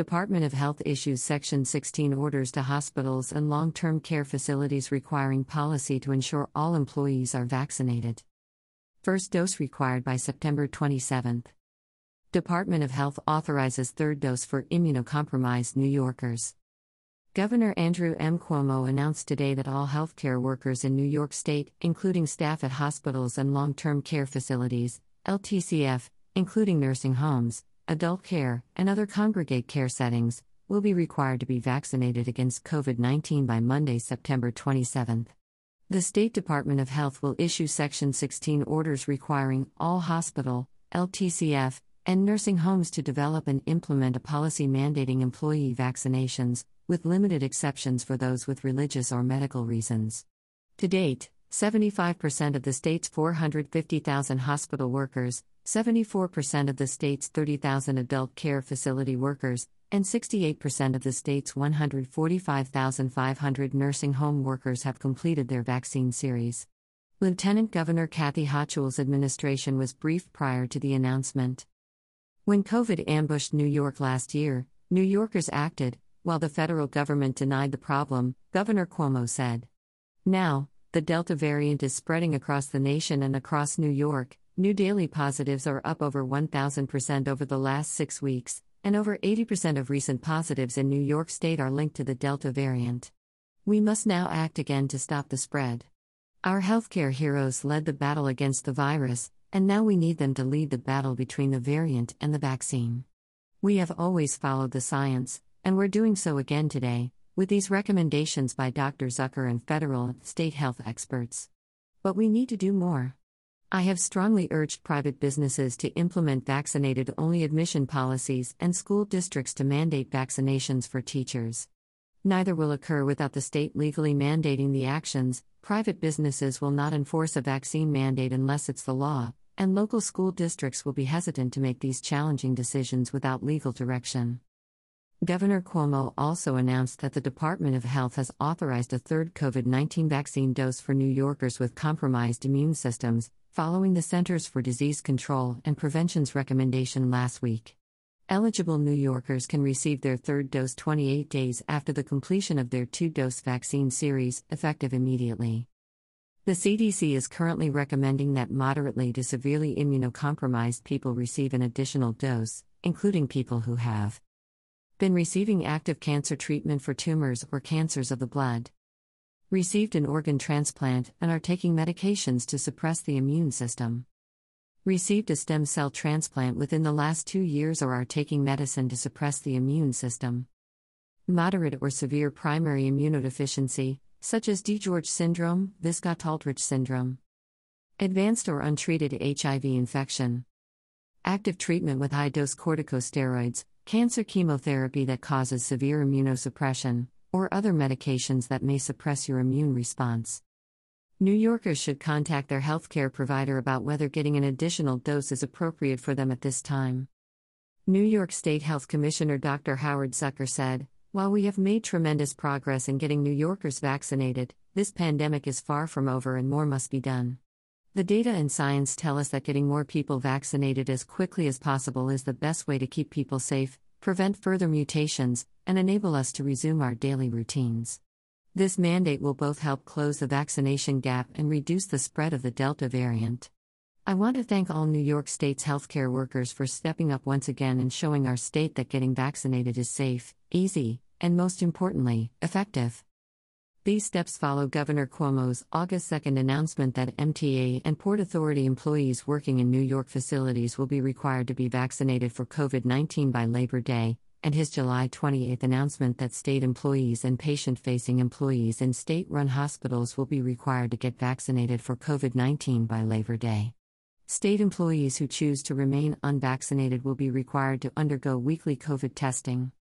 Department of Health issues Section 16 orders to hospitals and long term care facilities requiring policy to ensure all employees are vaccinated. First dose required by September 27th. Department of Health authorizes third dose for immunocompromised New Yorkers. Governor Andrew M. Cuomo announced today that all healthcare workers in New York State, including staff at hospitals and long term care facilities, LTCF, including nursing homes, adult care, and other congregate care settings, will be required to be vaccinated against COVID 19 by Monday, September 27. The State Department of Health will issue Section 16 orders requiring all hospital, LTCF, and nursing homes to develop and implement a policy mandating employee vaccinations, with limited exceptions for those with religious or medical reasons. To date, 75% of the state's 450,000 hospital workers, 74% of the state's 30,000 adult care facility workers, and 68% of the state's 145,500 nursing home workers have completed their vaccine series. Lieutenant Governor Kathy Hochul's administration was briefed prior to the announcement. When COVID ambushed New York last year, New Yorkers acted, while the federal government denied the problem, Governor Cuomo said. Now, the Delta variant is spreading across the nation and across New York. New daily positives are up over 1,000% over the last six weeks, and over 80% of recent positives in New York State are linked to the Delta variant. We must now act again to stop the spread. Our healthcare heroes led the battle against the virus, and now we need them to lead the battle between the variant and the vaccine. We have always followed the science, and we're doing so again today, with these recommendations by Dr. Zucker and federal and state health experts. But we need to do more. I have strongly urged private businesses to implement vaccinated only admission policies and school districts to mandate vaccinations for teachers. Neither will occur without the state legally mandating the actions. Private businesses will not enforce a vaccine mandate unless it's the law, and local school districts will be hesitant to make these challenging decisions without legal direction. Governor Cuomo also announced that the Department of Health has authorized a third COVID 19 vaccine dose for New Yorkers with compromised immune systems, following the Centers for Disease Control and Prevention's recommendation last week. Eligible New Yorkers can receive their third dose 28 days after the completion of their two dose vaccine series, effective immediately. The CDC is currently recommending that moderately to severely immunocompromised people receive an additional dose, including people who have been receiving active cancer treatment for tumors or cancers of the blood, received an organ transplant, and are taking medications to suppress the immune system, received a stem cell transplant within the last two years or are taking medicine to suppress the immune system, moderate or severe primary immunodeficiency, such as DiGeorge syndrome, Wiskott-Aldrich syndrome, advanced or untreated HIV infection, active treatment with high dose corticosteroids, cancer chemotherapy that causes severe immunosuppression, or other medications that may suppress your immune response. New Yorkers should contact their healthcare provider about whether getting an additional dose is appropriate for them at this time. New York State Health Commissioner Dr. Howard Zucker said, while we have made tremendous progress in getting New Yorkers vaccinated, this pandemic is far from over and more must be done. The data and science tell us that getting more people vaccinated as quickly as possible is the best way to keep people safe, prevent further mutations, and enable us to resume our daily routines. This mandate will both help close the vaccination gap and reduce the spread of the Delta variant. I want to thank all New York State's healthcare workers for stepping up once again and showing our state that getting vaccinated is safe, easy, and most importantly, effective. These steps follow Governor Cuomo's August 2 announcement that MTA and Port Authority employees working in New York facilities will be required to be vaccinated for COVID 19 by Labor Day, and his July 28 announcement that state employees and patient facing employees in state run hospitals will be required to get vaccinated for COVID 19 by Labor Day. State employees who choose to remain unvaccinated will be required to undergo weekly COVID testing.